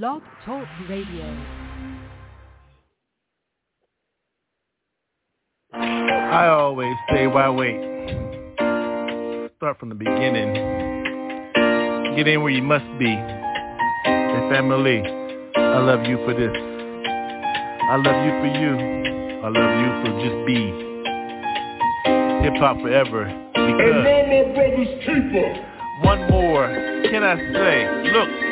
Blog Talk Radio. I always say, why wait? Start from the beginning. Get in where you must be. Hey, family, I love you for this. I love you for you. I love you for just be. Hip hop forever. And Because no more brothers keeper. one more, can I say? Look,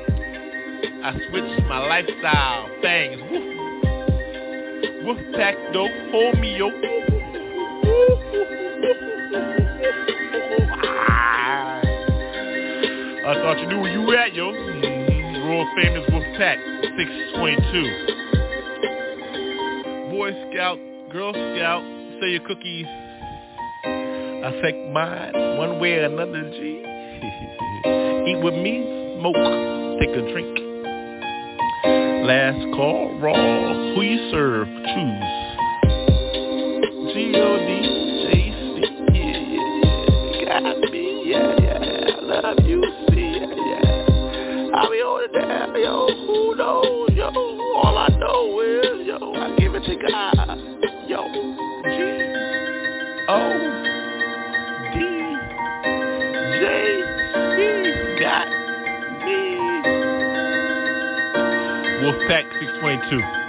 I switched my lifestyle. Things. Woof. Woof pack dope. Hold me yo. I thought you knew where you at, yo. Mm, World famous Wolf Pack, 622. Boy Scout, Girl Scout, say your cookies affect mine one way or another, G. Eat with me, smoke, take a drink. Last call, raw. You serve, choose. G-O-D, J-C, yeah, yeah. Got me, yeah, yeah. I love you, 622.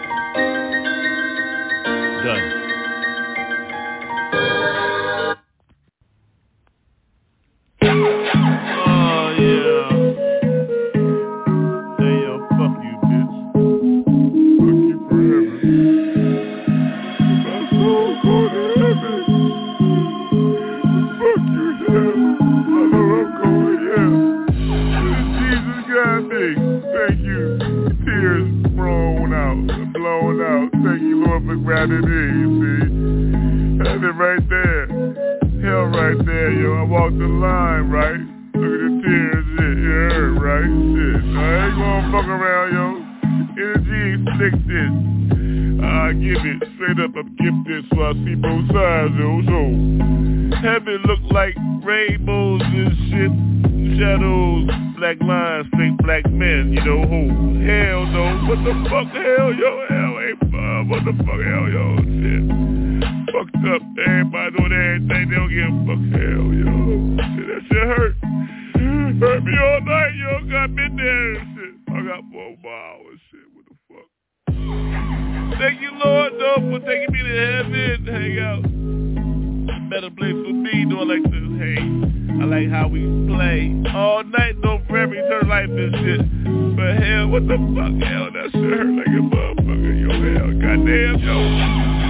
Me. Do I like I how we play all night. No forever eternal life and shit. But hell, what the fuck? Hell, that shit hurt like a motherfucker. Yo, hell, goddamn, yo.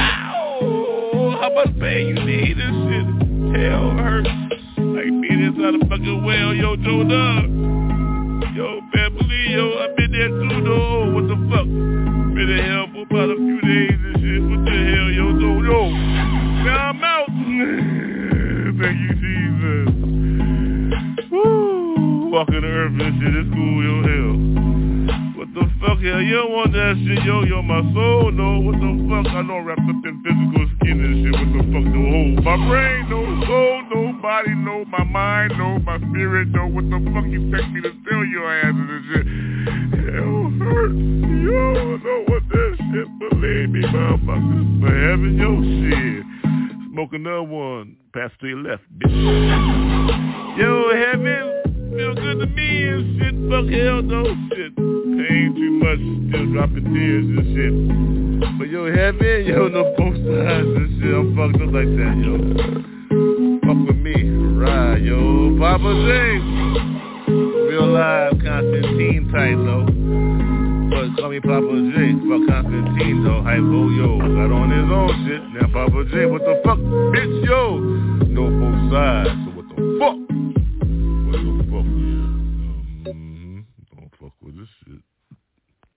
Ow! How much pain you need? This shit, hell hurts. Like being inside a fucking well, yo, Joe Dub. Yo, family, yo, I've been there too, though. What the fuck? Been in hell for about a few days and shit. What the hell, yo, Joe, yo? Now I'm out. Walking the earth and shit, it's cool, yo, hell. What the fuck hell, you don't want that shit, yo, yo, my soul, no, what the fuck, I know I'm wrapped up in physical skin and shit, what the fuck, no, hold, my brain, no, soul, no, body, no, my mind, no, my spirit, no, what the fuck you text me to steal your asses and shit, hell hurts, yo, I know what that shit, believe me, motherfuckers, for heaven, yo, shit, smoke another one, pass to your left, bitch, yo, heaven, feel good to me and shit. Fuck hell no shit. Pain too much, still dropping tears and shit. But yo, heavy, yo, no both sides and shit. I'm fucked up like that, yo. Fuck with me, ride, yo. Papa James. Real live Constantine tight, though. But call me Papa J. Fuck Constantine, though. Hype, ho, yo. Got on his own shit. Now Papa J, what the fuck, bitch, yo. No both sides, so what the fuck?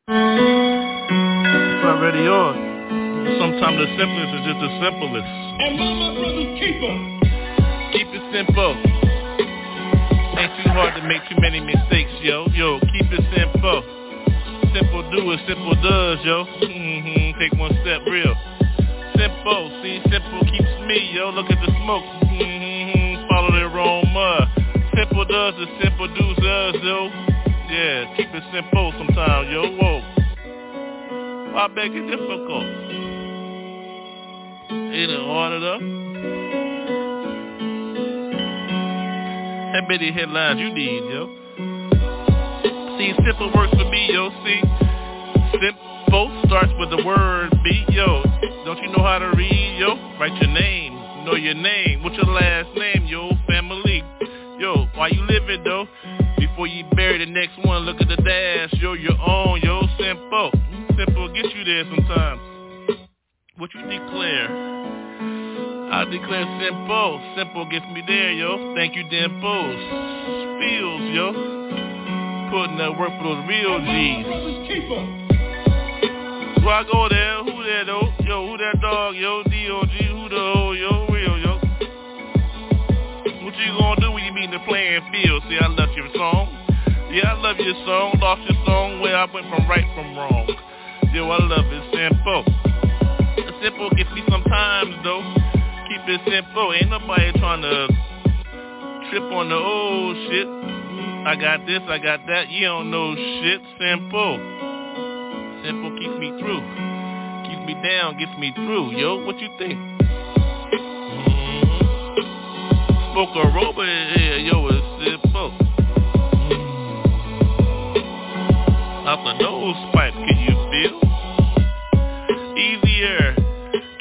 It's already on. Sometimes the simplest is just the simplest. And my brother's keeper. Keep it simple. Ain't too hard to make too many mistakes, yo. Yo, keep it simple. Simple do it, simple does, yo. Mm-hmm. Take one step real. Simple, see, simple keeps me, yo. Look at the smoke. Mm-hmm. Follow the aroma. Simple does the simple do does yo. Yeah, keep it simple sometimes, yo. Whoa. Why make it difficult? Ain't it hard enough? How many headlines you need, yo? See, simple works for me, yo. See, simple starts with the word B, yo. Don't you know how to read, yo? Write your name. Know your name. What's your last name, yo? Family. Yo, why you living, though? Before you bury the next one, look at the dash, yo, your own, yo, simple. Simple gets you there sometimes. What you declare? I declare simple. Simple gets me there, yo. Thank you, Dimples. Feels, yo. Putting that work for those real G's. Where I go there, who there though? Yo, who that dog? Yo, playing field? See, I love your song. Yeah, I love your song. Lost your song where I went from right from wrong. Yo, I love it simple. Simple gets me sometimes though. Keep it simple. Ain't nobody trying to trip on the old shit. I got this, I got that. You don't know shit. Simple. Simple keeps me through. Keeps me down, gets me through. Yo, what you think? Mm-hmm. Spoke a robot here, yo, it's simple. Out the nose pipe, can you feel? Easier.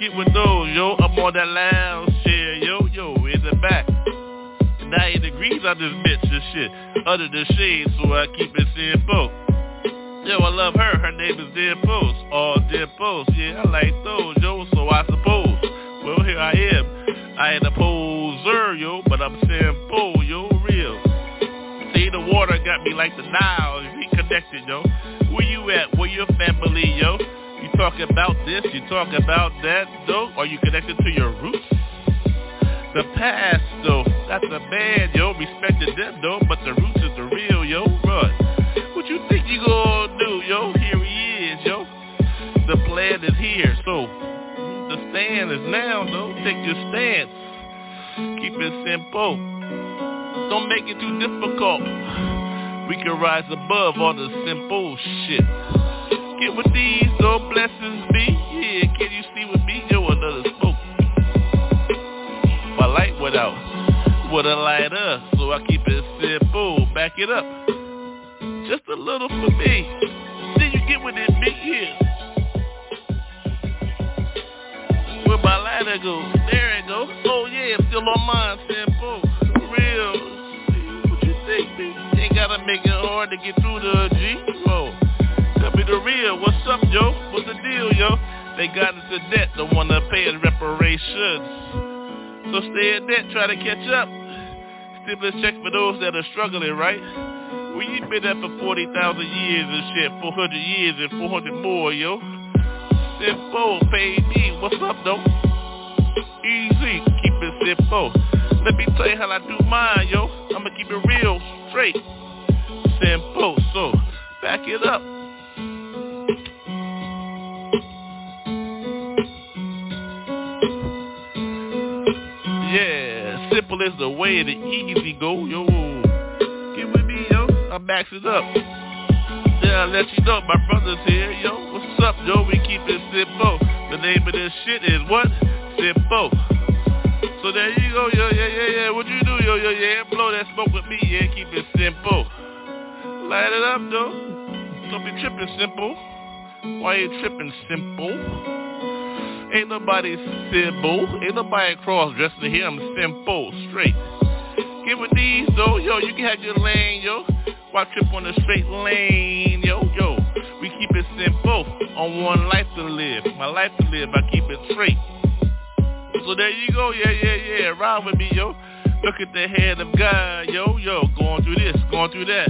Get with those, yo. I'm on that lounge chair, yo, yo, in the back. 90 degrees on this bitch, this shit. Under the shade, so I keep it simple. Yo, I love her. Her name is Dimples. All Dimples. Yeah, I like those, yo. So I suppose. Well, here I am. I ain't a poser, yo, but I'm saying simple, yo, real. See, the water got me like the Nile. We connected, yo. Where you at? Where your family, yo? You talk about this, you talk about that, though? Are you connected to your roots? The past, though, that's a bad, yo. Respected them, though, but the roots is the real, yo. Run. What you think you gonna do, yo? Here he is, yo. The plan is here, so the stand is now, though. Take your stance. Keep it simple. Don't make it too difficult. We can rise above all the simple shit. Get with these, though, blessings be. Yeah, can you see with me, yo, another smoke? My light went out. With a lighter, so I keep it simple. Back it up. Just a little for me. Then you get with it, big here. Go? There it go. Oh yeah, still on mine, simple. Real. What you think, B? Ain't gotta make it hard to get through the G. Oh. Tell me the real. What's up, yo? What's the deal, yo? They got into debt, don't wanna pay the reparations. So stay in debt, try to catch up. Stimulus check for those that are struggling, right? Well, you been there for 40,000 years and shit, 400 years and 400 more, yo simple, pay me. What's up, though? Easy, keep it simple. Let me tell you how I do mine, yo. I'ma keep it real, straight, simple. So back it up. Yeah, simple is the way the easy go, yo. Get with me, yo. I max it up. I let you know my brother's here, yo. What's up, yo? We keep it simple. The name of this shit is what? Simple. So there you go, yo, yeah, yeah, yeah. What you do, yo, yo, yeah? Blow that smoke with me, yeah. Keep it simple. Light it up, though. Don't be tripping simple. Why you tripping simple? Ain't nobody simple. Ain't nobody cross-dressing here. I'm simple, straight. Get with these, though. Yo, you can have your lane, yo. Why trip on the straight lane, yo, yo. We keep it simple. On one life to live. My life to live, I keep it straight. So there you go, yeah, yeah, yeah. Ride with me, yo. Look at the head of God, yo, yo. Going through this, going through that.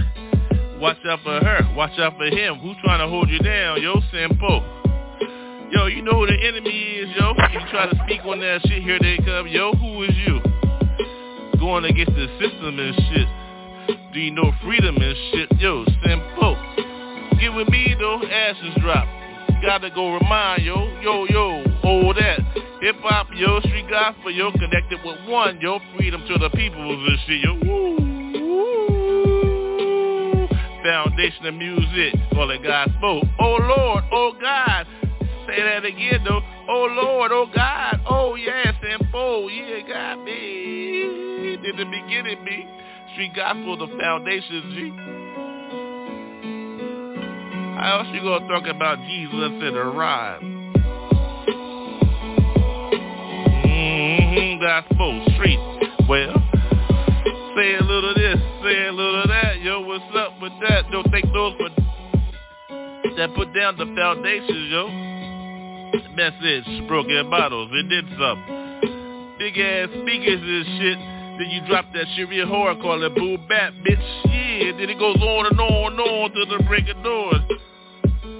Watch out for her, watch out for him. Who's trying to hold you down, yo? Simple. Yo, you know who the enemy is, yo. If You try to speak on that shit, here they come. Yo, who is you? Going against the system and shit. Do you know freedom and shit? Yo, simple. Get with me though, ashes drop. Gotta go remind, yo, yo, yo, all that. Hip hop, yo, street gospel, yo, connected with one, yo, freedom to the peoples and shit, yo. Woo, woo. Foundation of music, call it gospel. Oh Lord, oh God. Say that again though. Oh Lord, oh God, oh yes, simple, yeah, God me. In the beginning, me. Street gospel, the foundation, G. How else you gonna talk about Jesus in a rhyme? Mm-hmm, gospel, street. Well, say a little this, say a little that. Yo, what's up with that? Don't take those but that put down the foundations, yo. Message, broken bottles, it did something. Big ass speakers and shit. Then you drop that real hard, call it boom bap, bitch. Yeah, then it goes on and on and on to the break of doors.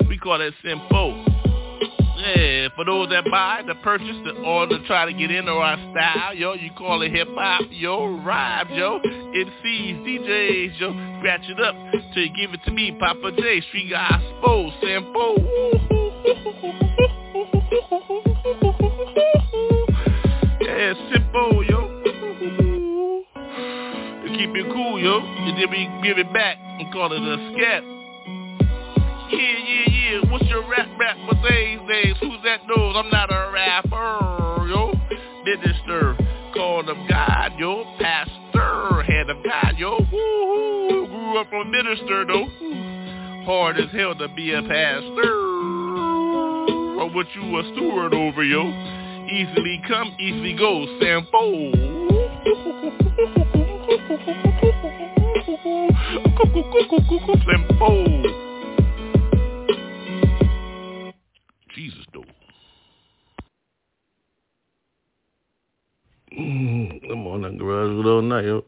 We call that simple. Yeah, for those that buy, to purchase, the, order, try to get into our style, yo, you call it hip hop, yo, rhymes, yo, MCs, DJs, yo, scratch it up till you give it to me, Papa J, Street Gospel, simple. Yeah, simple, yo. Keep it cool, yo. And then we give it back and call it a scat. Yeah, yeah, yeah. What's your rap rap for these days? Who's that knows I'm not a rapper, yo? Minister, called of God, yo. Pastor, head of God, yo. Woo-hoo. Grew up a minister, though. Hard as hell to be a pastor. Or what you a steward over, yo. Easily come, easily go, Sampo. Sampo. Jesus, though. Mm, I'm on that garage all night.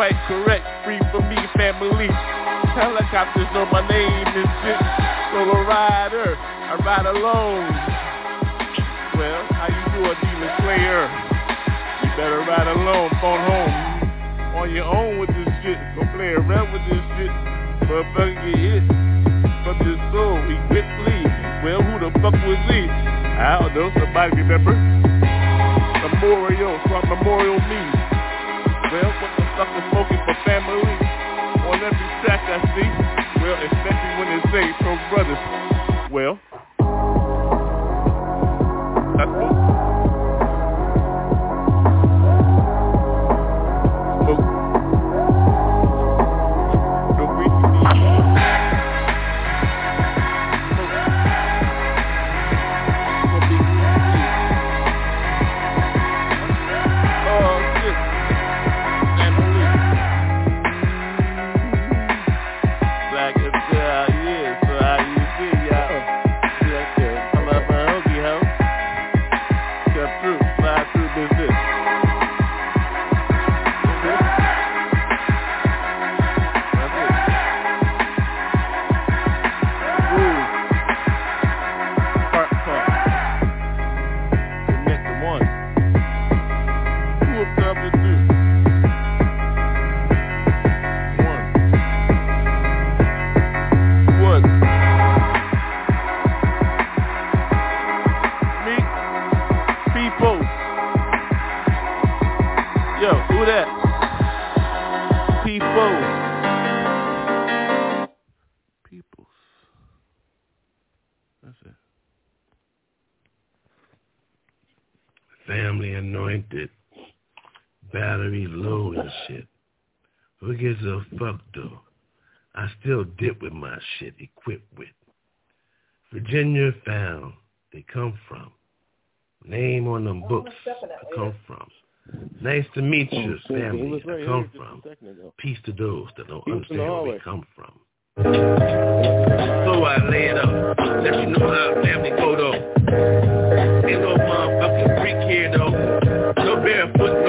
quite correct, free for me family. Helicopters know my name and shit. Solo rider, I ride alone. Well, how you do a demon slayer? You better ride alone, phone home. On your own with this shit, don't play around with this shit. Motherfucker, get hit. from your soul, he quickly. Well, who the fuck was he? I don't know, somebody remember? Memorial, so memorial me. Well, what Sucker smoking for family. On every sack I see. Well, especially when it's say, from brothers. Well, that's what shit. Who gives a fuck though? I still dip with my shit equipped with. Virginia found they come from. Name on them oh, books I come from. Nice to meet you, family I come from. Peace to those that don't understand where we come from. So I lay it up, let you know how family photo. Ain't no motherfucking freak here though. No barefoot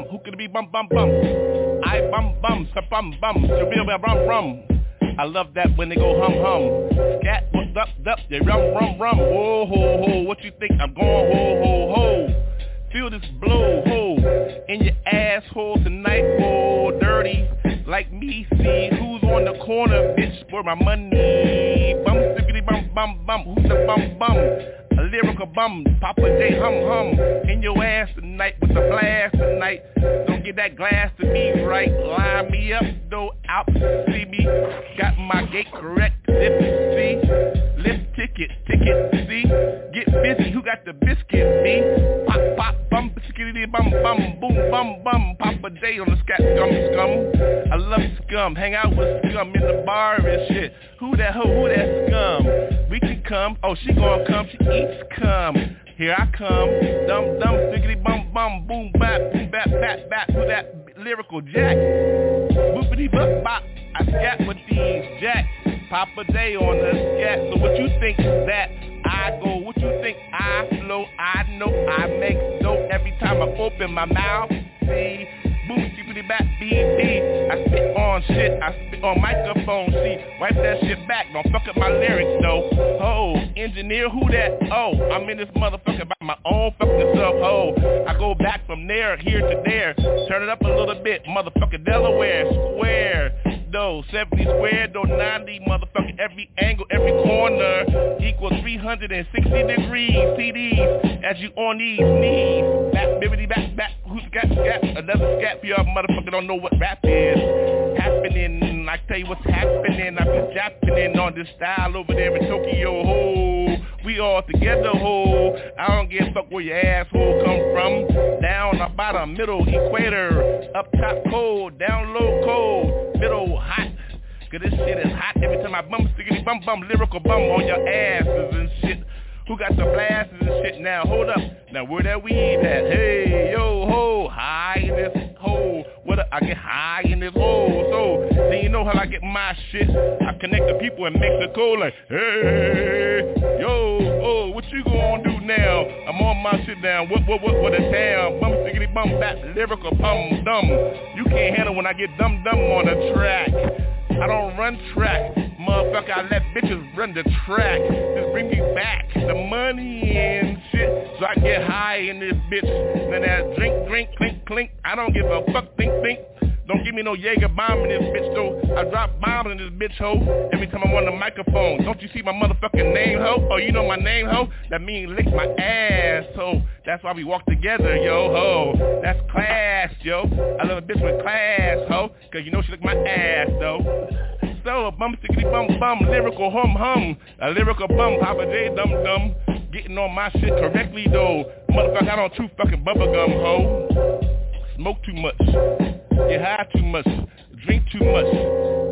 bum. Who could be bum bum bum? I bum bum, sa bum bum, sa real rum rum. I love that when they go hum hum. Scat, what's up, up, they rum rum rum. Whoa ho ho, what you think I'm going ho ho ho? Feel this blow ho in your asshole tonight, oh dirty like me. See who's on the corner, bitch, for my money. Bum stickity bum bum bum. Who's the bum bum? A lyrical bum, Papa J hum hum. In your ass tonight with the blast tonight. Don't get that glass to me right. Line me up, though out see me. Got my gate correct, you see. Lift ticket, ticket, see. Get busy, who got the biscuit, me? Pop, pop, bum, skiddity bum, bum, boom, bum, bum. Papa J on the scat scum, scum. I love scum, hang out with scum in the bar and shit. Who that who that scum? We can come, oh she gonna come, she come. Here I come, dum dum, stickity bum bum, boom bap, boom bap, bap, bap Who that lyrical jack? Boopity bop bop, I scat with these jacks. Papa J on the scat, so what you think that I go, what you think I flow, I know I make dope every time I open my mouth, see skippity back, BD. I spit on shit, I spit on microphone, see, wipe that shit back, don't fuck up my lyrics though. Oh, engineer, who that? Oh, I'm in this motherfucker by my own fucking self, oh. I go back from there, here to there, turn it up a little bit, motherfucker Delaware, square though 70 squared though 90 motherfucker. every angle every corner equals 360 degrees CDs as you on these knees back bibbity back back who's got scat another scap? y'all motherfucker don't know what rap is happening I tell you what's happening. I've been japping on this style over there in Tokyo ho. We all together ho. I don't give a fuck where your asshole come from. Down about a middle equator. Up top cold down low cold. Middle hot. Cause this shit is hot every time I bump stickity bum bum lyrical bum on your asses and shit. Who got the blasters and shit? Now? Hold up. Now where that weed at? Hey, yo, ho, high in this hole. Up? I get high in this hole. So, then you know how I get my shit. I connect the people in Mexico like, hey, yo, oh, what you gonna do now? I'm on my shit down. What, what, what, what a damn. Bum, stickity, bum, back, lyrical, bum, dumb. You can't handle when I get dumb, dumb on the track. I don't run track, motherfucker. I let bitches run the track. Just bring me back the money and shit, so I get high in this bitch. Then that drink, drink, clink, clink. I don't give a fuck, think, think. Don't give me no Jaeger bomb in this bitch though. I drop bombs in this bitch hoe every time I'm on the microphone. Don't you see my motherfucking name hoe? Oh, you know my name hoe? That means lick my ass hoe. That's why we walk together, yo ho. That's class, yo. I love a bitch with class, ho. Cause you know she lick my ass though. So bum stickity bum bum, lyrical hum hum, a lyrical bum, Papa J dum dum, getting on my shit correctly though. Motherfucker, I don't chew fucking bubblegum ho. Smoke too much, get high too much, drink too much.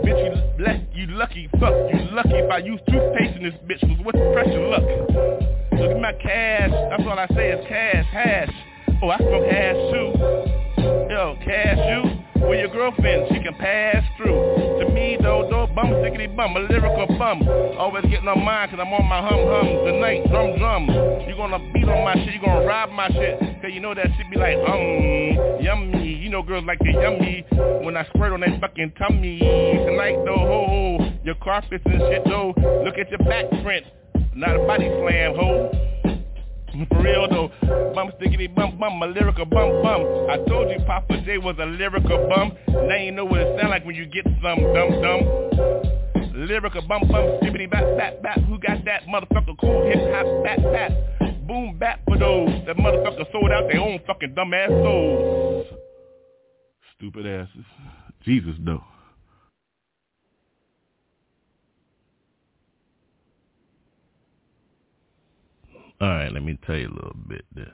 Bitch, you, bless, you lucky, fuck, you lucky if I use toothpaste in this bitch, what's the pressure luck? Look at my cash, that's all I say is cash, hash. Oh, I smoke hash too. Yo, cash you. With your girlfriend, she can pass through. To me, though, though, bum, bum, a lyrical bum. Always getting on mine, cause I'm on my hum hum. Tonight, drum drum. You gonna beat on my shit, you gonna rob my shit. Cause you know that shit be like, um, girls like the yummy. When I squirt on that fucking tummy. Tonight, though, ho, ho. Your carpets and shit, though. Look at your back print. Not a body slam, ho. For real though, bum stickity bum bum, a lyrical bum bum. I told you Papa J was a lyrical bum. Now you know what it sound like when you get some dumb dumb. Lyrical bum bum, skibbity bap bap bap. Who got that motherfucker cool hip hop bap bap? Boom bap for those that motherfucker sold out their own fucking dumb ass souls. Stupid asses. Jesus no. All right, let me tell you a little bit then.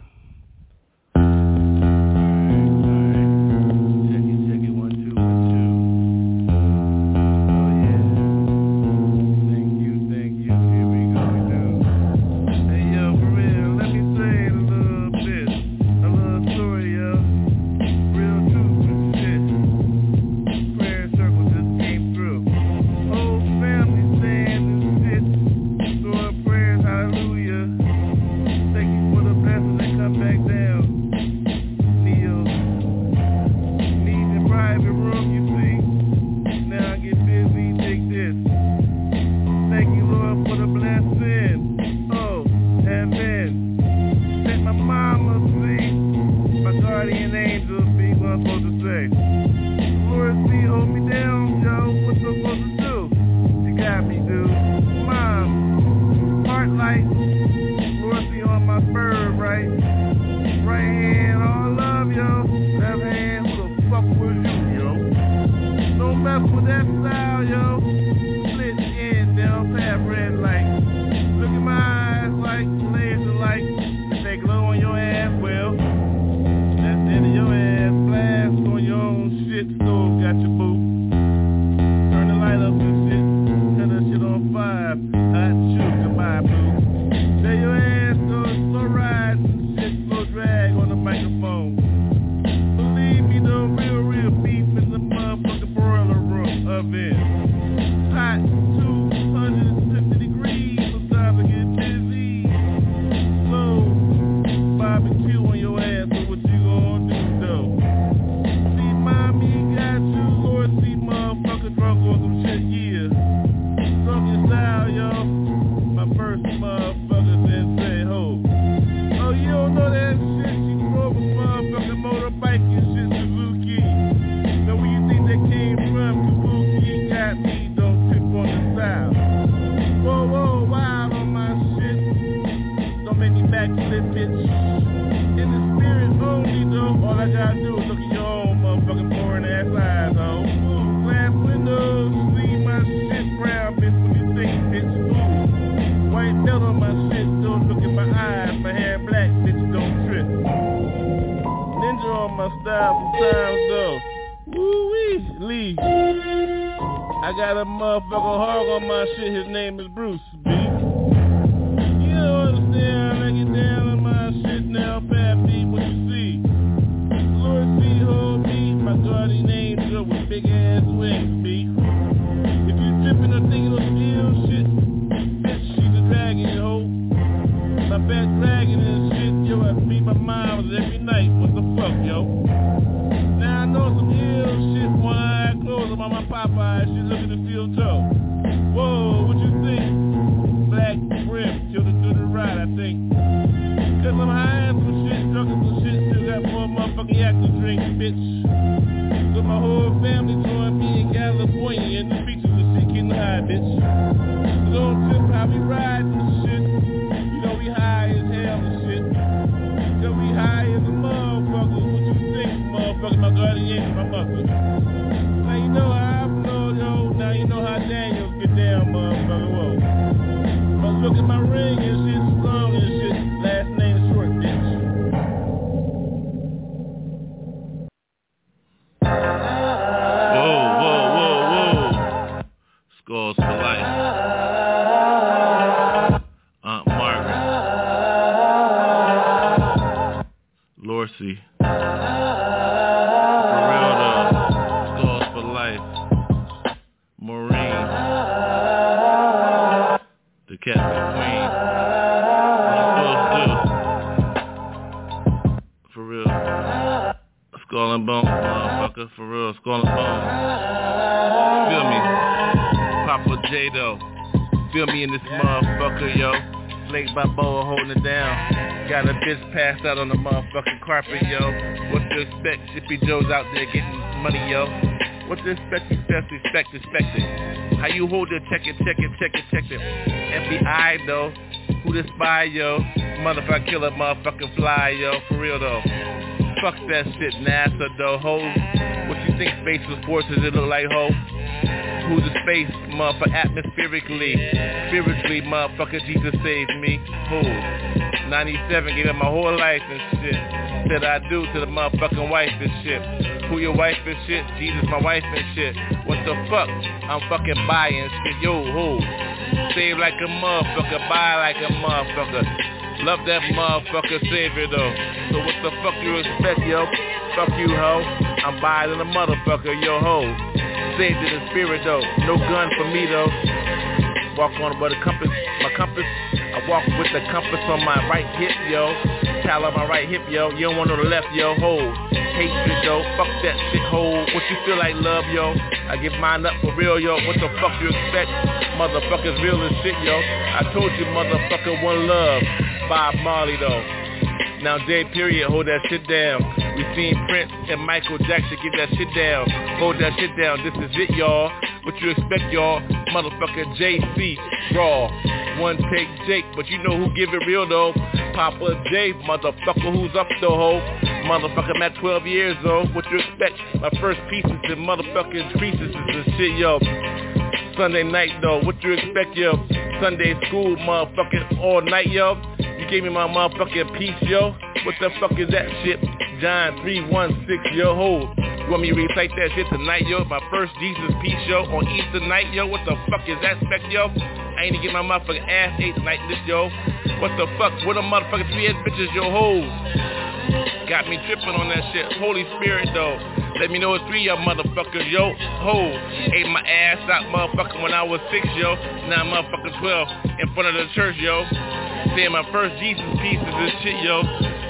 At my bitch out on the motherfucking carpet, yo. What to expect? Zippy Joe's out there getting money, yo. What to expect? Expect, expect, expect it. How you hold it? Check it, check it, check it, check it. FBI though. Who the spy, yo? Motherfucker killer, motherfucking fly, yo. For real though. Fuck that shit, NASA though, ho. What you think space was forces it look like, ho? Who's the space, motherfucker, atmospherically? Spiritually, motherfucker, Jesus saved me. Who? 97, gave up my whole life and shit. Said I do to the motherfucking wife and shit. Who your wife and shit? Jesus, my wife and shit. What the fuck? I'm fucking buying shit. Yo, who? Save like a motherfucker, buy like a motherfucker. Love that motherfucker savior though. So what the fuck you expect, yo? Fuck you, ho. I'm buying a motherfucker, yo, ho. Saved in the spirit though. No gun for me though. Walk on with a compass, my compass. Walk with the compass on my right hip, yo. Towel on my right hip, yo. You don't want no left, yo. Hold. Hatred, yo. Fuck that shit, hold. What you feel like, love, yo? I give mine up for real, yo. What the fuck you expect? Motherfuckers real as shit, yo. I told you, motherfucker, one love. Bob Marley, though. Now J period, hold that shit down. We seen Prince and Michael Jackson get that shit down. Hold that shit down. This is it, y'all. What you expect, y'all? Motherfucker JC, raw. One take Jake, but you know who give it real though. Papa J, motherfucker, who's up the hoe? Motherfucker, I'm at 12 years old. What you expect? My first pieces and motherfucking creases and shit, yo. Sunday night though, what you expect, yo? Sunday school, motherfucking all night, yo. You gave me my motherfucking piece, yo. What the fuck is that shit? John 316, yo, hold. You want me to recite that shit tonight, yo? My first Jesus piece, yo, on Easter night, yo. What the fuck is that spec, yo? I ain't to get my motherfucking ass ate tonight, this, yo. What the fuck? What a motherfucking three ass bitches, yo, hoes. Got me tripping on that shit. Holy Spirit, though. Let me know it's three y'all motherfuckers, yo. Ho, ate my ass out, motherfucker, when I was six, yo. Now I'm motherfucking 12 in front of the church, yo. Saying my first Jesus pieces and shit, yo.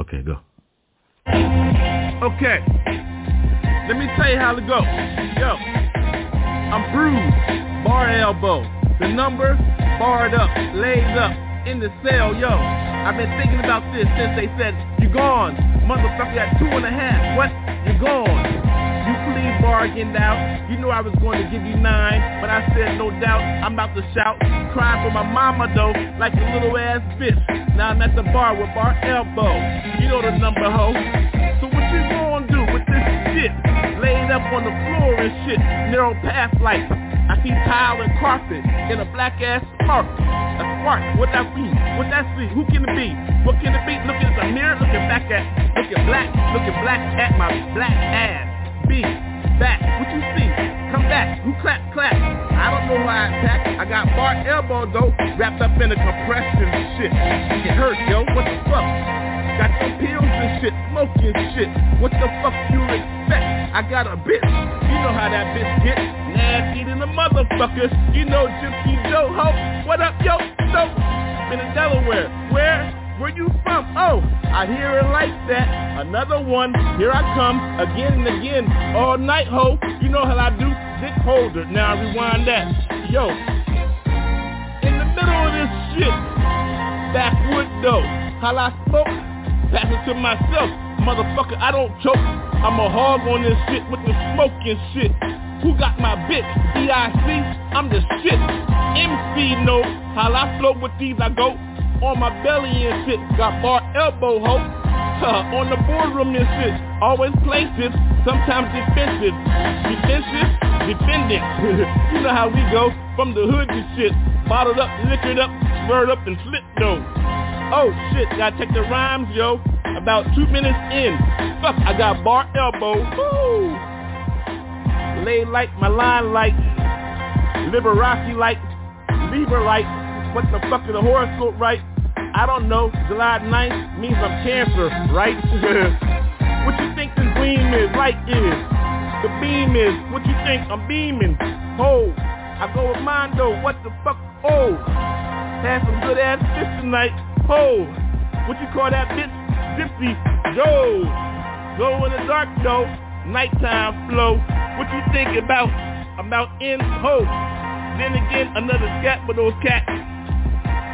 Okay, go. Okay. Let me tell you how to go. Yo. I'm bruised. Bar elbow. The number barred up, laid up in the cell, yo. I've been thinking about this since they said, you gone. Motherfucker at two and a half. What? You gone. You please bargained out. You knew I was going to give you nine, but I said no doubt. I'm about to shout, cry for my mama though, like a little ass bitch. Now I'm at the bar with bar elbow. You know the number, ho. So what you gonna do with this shit? Laid up on the floor and shit, narrow path light. I see tile and carpet in a black ass spark. A spark. What that mean? What that see? Who can it be? What can it be? Looking at the mirror, looking back at, looking black, looking black at my black ass. B, back. What you see? Come back. Who clap, clap? I don't know why I attack. I got bar elbow though, wrapped up in a compression shit. It hurt, yo. What the fuck? Got some pills and shit, smoking shit. What the fuck you expect? I got a bitch. You know how that bitch get. Nasty than the motherfuckers. You know Gypsy Joe Ho. What up, yo? So, been in Delaware. Where? Where you from? Oh, I hear it like that. Another one. Here I come. Again and again. All night, ho. You know how I do. Dick holder. Now I rewind that. Yo. In the middle of this shit. Backwood though. How I smoke? Pass it to myself. Motherfucker, I don't choke. I'm a hog on this shit with the smoking shit. Who got my bitch? D.I.C. I'm the shit. MC know how I float with these I go. On my belly and shit. Got bar elbow ho. Huh, on the boardroom and shit. Always plaintive, sometimes defensive. Defensive, defendant. you know how we go. From the hood and shit. Bottled up, liquored up, slurred up, and slit though. Oh shit, gotta take the rhymes, yo. About two minutes in. Fuck, I got bar elbow. Woo! Lay like my line like Liberace like Libra like what the fuck is the horoscope right? I don't know. July 9th means I'm cancer, right? what you think this beam is? Light is. The beam is. What you think? I'm beaming. Oh, I go with Mondo. What the fuck? Oh, had some good ass fish tonight. Oh, what you call that bitch? Gypsy Joe. Glow in the dark though. Nighttime flow. What you think about? About in ho. Then again, another scat with those cats.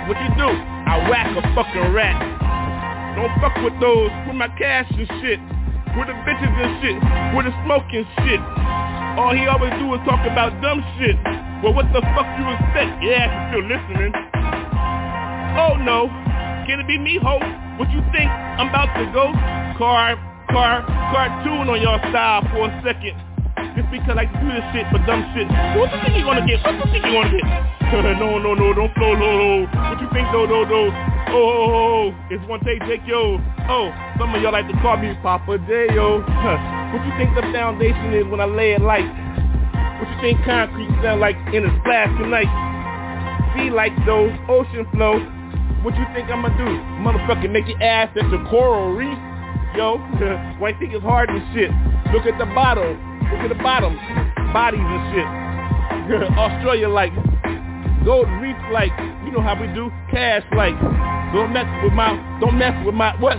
What you do? I whack a fucking rat. Don't fuck with those with my cash and shit. with the bitches and shit, with the smoking shit. All he always do is talk about dumb shit. Well, what the fuck you expect? Yeah, you still listening. Oh no, can it be me, ho? What you think I'm about to go? Car, car, cartoon on your style for a second. Just because I do this shit for dumb shit. What you think you gonna get? What you think you gonna get? no, no, no, don't flow, no, no. What you think, no, no, no? Oh, oh, oh, oh, it's one take, Jake, yo. Oh, some of y'all like to call me Papa J, yo. what you think the foundation is when I lay it light? What you think concrete sound like in a splash tonight? Sea like those, ocean flow. What you think I'ma do? Motherfucking make your ass into coral reef? Yo, why think it's hard and shit? Look at the bottom. Look at the bottom. Bodies and shit. Australia like. Gold reef like. You know how we do. Cash like. Don't mess with my, don't mess with my, what?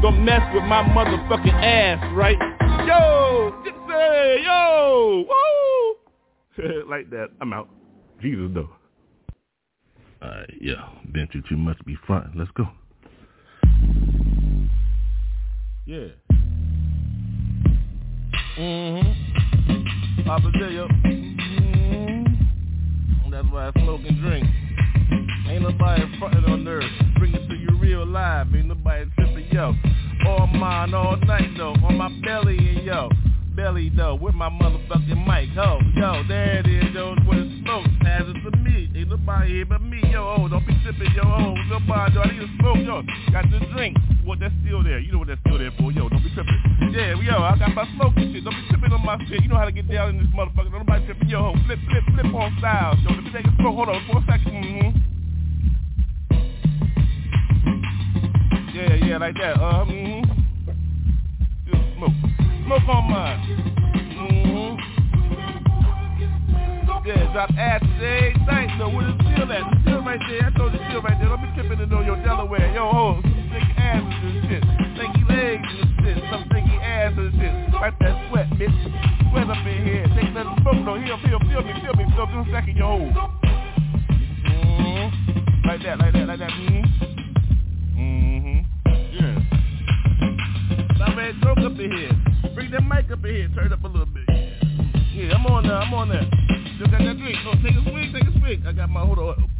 Don't mess with my motherfucking ass, right? Yo, Gypsy, yo, woo! like that. I'm out. Jesus though. Alright, yeah. Been through too much to be front. Let's go. Yeah. Mm-hmm. Papa yo. Mm-hmm. That's why I smoke and drink. Ain't nobody frontin' on earth. Bring it to you real live. Ain't nobody tripping, yo. All mine, all night, though. On my belly and yo. Belly, though. With my motherfucking mic. Ho, yo. There it is, yo. Where the smoke. Pass it to me. Ain't nobody here but me, yo. Oh, don't be tripping, yo. Oh, nobody, yo. I need to smoke, yo. Got the drink. My. You know how to get down in this motherfucker. Don't nobody tripping, yo. Flip, flip, flip on styles, yo. Let me take a smoke. Hold on four seconds. Mm-hmm. Yeah, yeah, like that. Uh, mm-hmm. Just smoke. Smoke on mine. Mm-hmm. Yeah, drop acid night. So where the steel at? The steel right there. I told you steel right there. Don't be tripping to know your Delaware. Yo, ho, some stinky asses and shit. Ass shit. Wipe that sweat, bitch. Sweat up in here. Take that smoke though. Here, feel, feel me, feel me. So just a second, yo, hold. Mm-hmm. Like that, like that, like that. Mm-hmm. Mm-hmm. Yeah. Now, man, smoke up in here. Bring that mic up in here. Turn it up a little bit. Yeah, I'm on there. I'm on there. Just got that drink. No, take a swig. Take a swig. I got my hold on.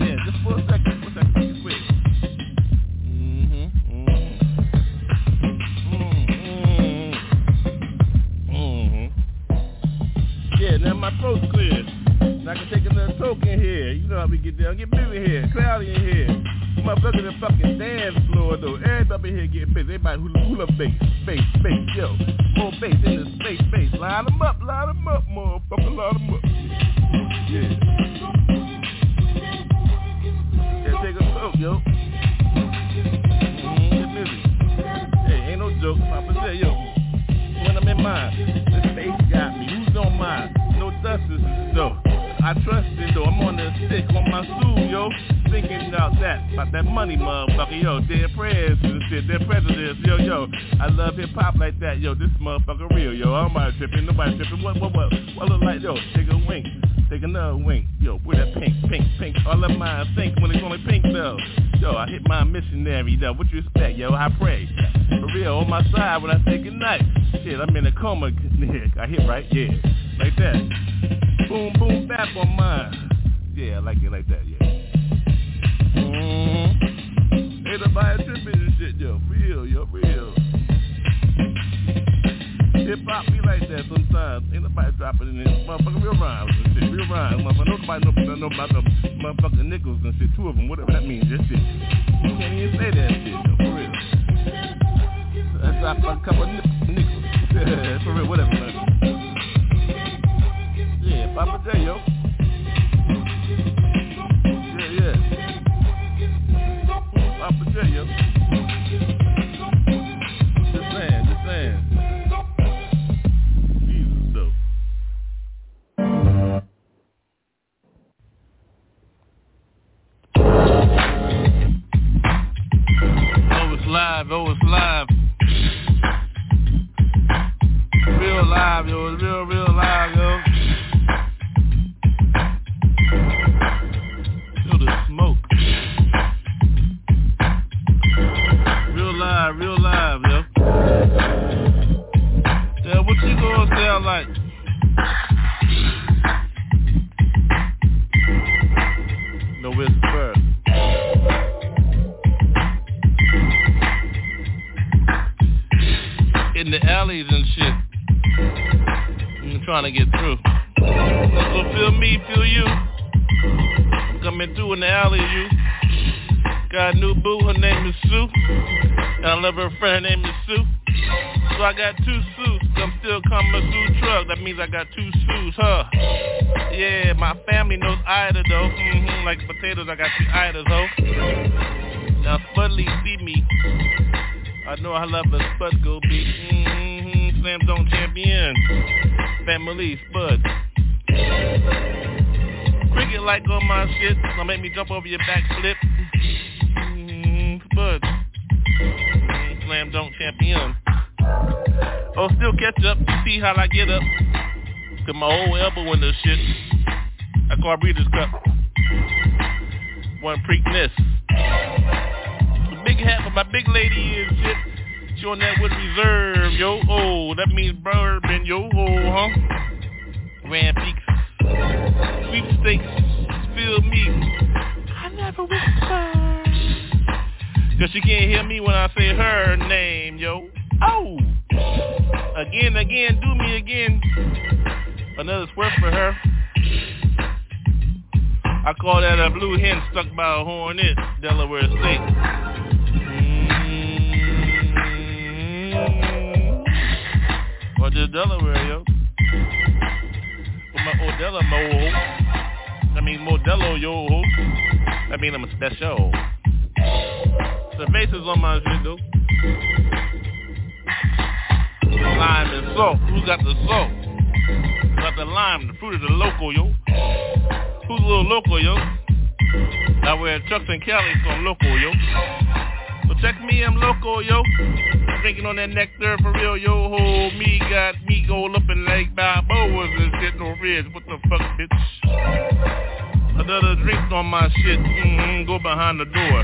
Yeah, just for a second. Now my throat's clear. Now I can take another token here. You know how we get down. Get busy here. Cloudy in here. Motherfucker the fucking dance floor though. Everybody up in here getting busy. Everybody hula hula bass, bass, bass, yo. More bass in the space, bass. Line them up, line them up, motherfucker, line them up. Yeah. Yeah, take a smoke, yo. Mm-hmm, get busy. Hey, ain't no joke. Papa say, yo. When I'm in mine, the space got me. Who's on mine? Stuff. I trust it though, I'm on the stick on my stool, yo. Thinking about that, about that money, motherfucker, yo. Dead prayers and shit, dead presidents, yo, yo. I love hip hop like that, yo. This motherfucker real, yo. I'm not tripping, nobody tripping. What, what, what? What look like, yo? Take a wink, take another wink, yo. With that pink, pink, pink. All of mine think when it's only pink though. Yo, I hit my missionary, though. What you expect, yo? I pray. For real, on my side when I say goodnight. Shit, I'm in a coma. I hit right, yeah. Like that boom, boom, bap on mine. Yeah, I like it like that, yeah. Mm-hmm. Ain't nobody tripping and shit, yo. Real, yo, real. Hip hop be like that sometimes. Ain't nobody dropping in this motherfucker real rhymes and shit. Real rhymes, motherfucker. Nobody know, know about them motherfucking nickels and shit. Two of them, whatever that means. That shit. You can't even say that shit, yo, for real. I dropped a couple of nickels. for real, whatever, man. Papa J. Yeah, yeah. Papa J, To get through. So feel me, feel you. I'm coming through in the alley, you. Got a new boo, her name is Sue. And I love her friend, her name is Sue. So I got two suits, I'm still coming through truck. That means I got two suits, huh? Yeah, my family knows Ida though. Mm-hmm, like potatoes, I got two Idas, ho. Now Spudley see me. I know I love a Spud go beat. Mm-hmm, Slam Dunk champion. Family Spud. Cricket like on my shit, gonna make me jump over your back flip. Mm-hmm, Spud. Mm, Slam Dunk champion. Oh, still catch up. See how I get up. Cause my old elbow in this shit. I call Breeders' Cup. One Preakness. The big hat for my big lady is shit. She on that with reserve, yo. Oh, that means bourbon, yo. Oh, huh? Grand Peaks. Sweepstakes. Feel me. I never whisper. Cause she can't hear me when I say her name, yo. Oh! Again, again, do me again. Another squirt for her. I call that a blue hen stuck by a hornet, Delaware State. Or just Delaware, yo. For my Odella mo. I mean Modelo, yo. I mean I'm a special. The bases on my though. Lime and salt. Who got the salt? Who got the lime, the fruit of the local, yo? Who's a little local, yo? I wear Chucks and Cali, so I'm local, yo. So check me, I'm local, yo. Drinking on that nectar for real, yo. Ho, me got me go up in Lake Balboas and shit, no ridge. What the fuck, bitch? Another drink on my shit. Mm-hmm, go behind the door.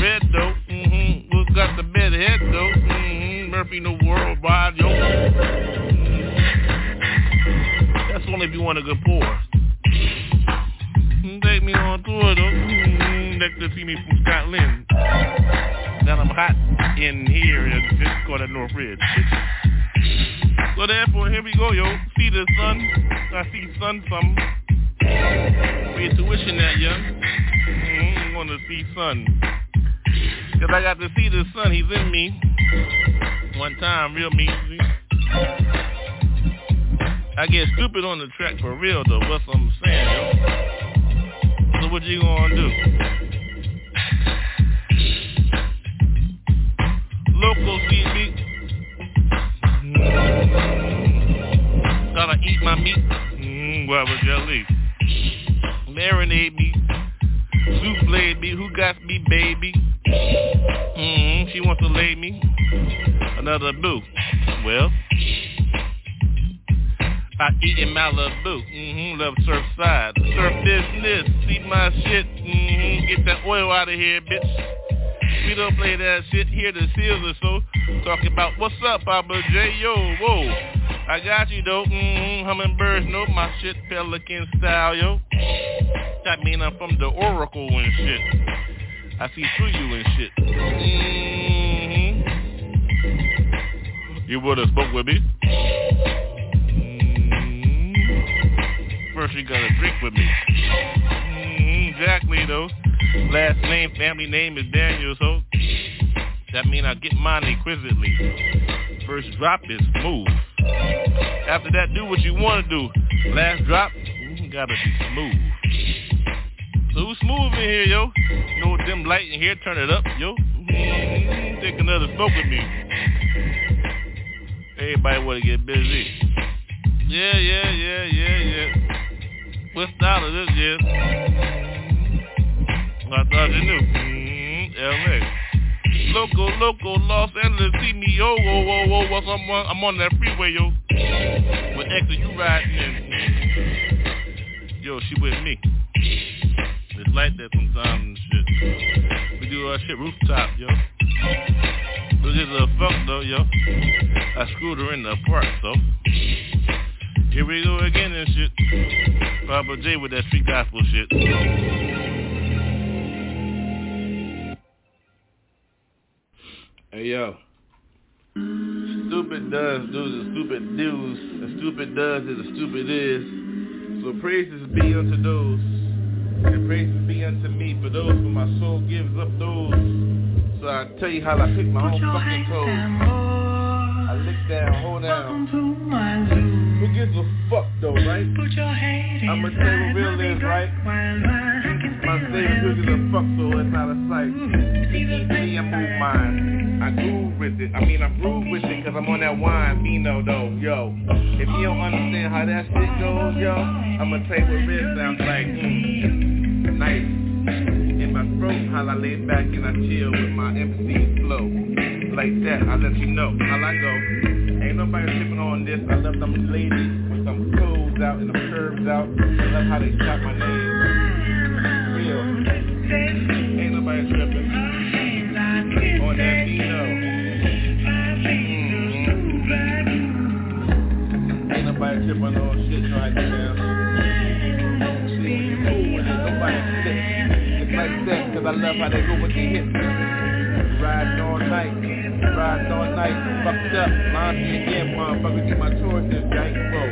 Red though, mm-hmm. Who's got the bed head though? Mm-hmm. Murphy no worldwide, yo. That's only if you want a good pour. Take me on tour though. Mm-hmm. To see me from Scotland. Now I'm hot in here in this corner North Ridge. So therefore, here we go, yo. See the sun. I see sun some. Pay tuition that young. Mm-hmm. Want to see sun. Cause I got to see the sun, he's in me. One time, real me. I get stupid on the track for real though, what's I'm saying, yo. So what you gonna do? Jelly. Marinate me. Souffle me. Who got me, baby? Mm-hmm. She wants to lay me. Another boo. Well, I eat in Malibu. Mm-hmm. Love surf side. Surf business. See my shit. Mm-hmm. Get that oil out of here, bitch. We don't play that shit here. The seals or so. Talking about what's up, Papa J. Yo, whoa. I got you though. Mm-hmm. Hummingbirds know my shit. Pelican style, yo. That mean I'm from the Oracle and shit. I see through you and shit. Mm-hmm. You would have spoke with me. Mm-hmm. First you gotta drink with me. Mm-hmm. Exactly though. Last name, family name is Daniel, so that mean I get mine inquisitively. First drop is smooth. After that, do what you want to do. Last drop, gotta be smooth. So smooth in here, yo? No dim light in here, turn it up, yo. Take another smoke with me. Everybody wanna get busy. Yeah, yeah, yeah, yeah, yeah. What style is this, yeah? I thought you knew. Mm-hmm. LA. Loco, loco, Los Angeles, see me, yo, whoa, whoa, whoa, what's I'm on, I'm on that freeway, yo. With extra, you riding in. Yo, she with me. It's like that sometimes and shit. We do our shit rooftop, yo. But this is a fuck though, yo. I screwed her in the park, so. Here we go again and shit. Papa J with that street gospel shit. Hey yo. Stupid does do the stupid do's. The stupid does is the stupid is. So praises be unto those. And praises be unto me for those for my soul gives up those. So I tell you how I pick my own fucking toes. I lick down, hold down. Who gives a fuck though, right? I'ma tell you what real is, right? My gives a fuck so it's not a sight. C-E-T, I move mine. I groove with it. I mean, I groove with it cause I'm on that wine, Me Vino though, yo. If you don't understand how that shit goes, yo, I'ma tell you what real sounds like. Mm. Nice. In my throat, how I lay back and I chill with my MC flow like that, I let you know how I go. Ain't nobody tripping on this. I love them ladies with some clothes out and them curves out. I love how they shout my name. Real. Ain't nobody tripping on that. Mm-hmm. Ain't nobody tripping on shit with. Nobody. It's like I love how they go with the hips. Riding all night. Riding all night, fucked up, laundry again, motherfucker, get my chores jank, bro.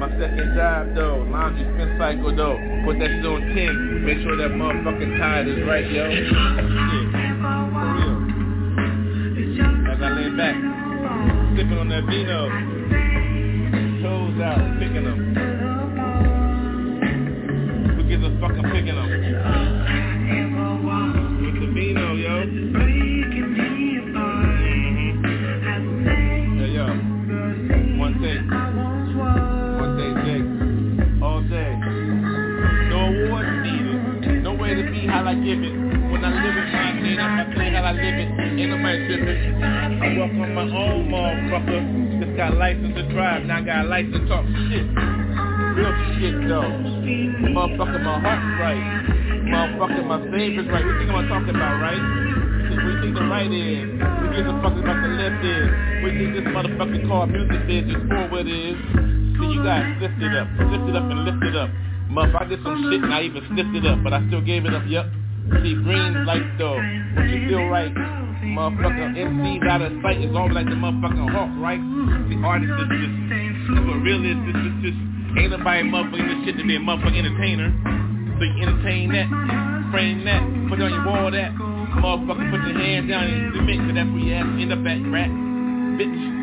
My second job though, laundry spin cycle though. Put that shit on 10, make sure that motherfucking tide is right, yo. Shit, for real. As I lay back, sipping on that vino, toes out, picking them. Who gives a fuck, I'm picking them. I walk on my own, motherfucker. Just got license to drive, now I got license to talk shit. Real shit, though. Motherfucker, my heart's right. Motherfucker, my favorite's right. What you think I'm talking about, right? We think the right is. We give a fuck about the left is. We think this motherfucking car music is just forward is. See, you guys lift it up, lift it up and lift it up. Muff, I did some shit and I even sniffed it up, but I still gave it up, yup. See, green though, but you feel right. Motherfucker, MCs out of sight is all like the motherfucking hawk, right? The artist is just, that's what is, is just, ain't nobody motherfucking this shit to be a motherfucking entertainer. So you entertain that, frame that, put on your wall that, Motherfucker, put your hands down and do it, cause that's where you to end up at, rat. Bitch.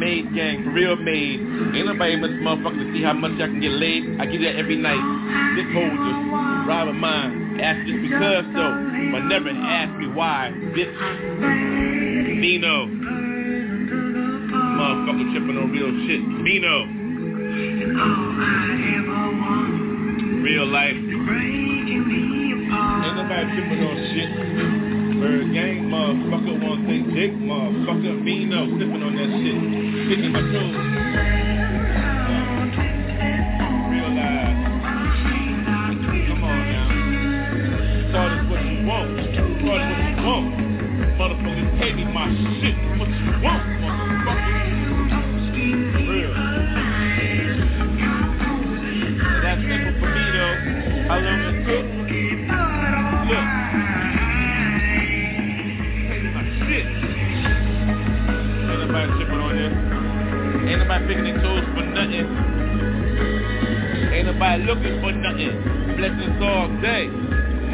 Made gang, real made. Ain't nobody much motherfucker to see how much I can get laid. I get that every night. This holder, rob of mine. Ask just because though, but never ask me why, bitch. Nino. Motherfucker tripping on real shit. Nino. Real life. Ain't nobody tripping on shit. ByrdGang, motherfucker, wanna take dick, motherfucker, me no, sipping on that shit, sticking my toes. Motherfuckers pay me my shit. What you want, motherfucker. That's simple for me though. I love it too. Look. nobody tripping on this. Ain't nobody picking their toes for nothing. Ain't nobody looking for nothing. Blessings all day,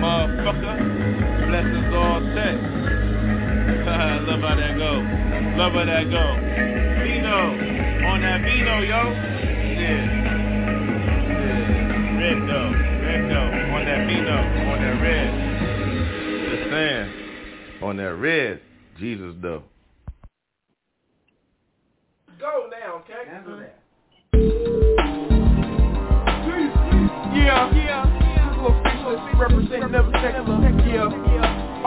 motherfucker. Blessings all day. Love how that go. Love how that go. Vino. On that Vino, yo. Yeah. Yeah. Red though. Red though. On that Vino. On that red. Just saying. On that red. Jesus though. Go now, okay? Handle that. Yeah, yeah. Little frequency representing never secular. Yeah.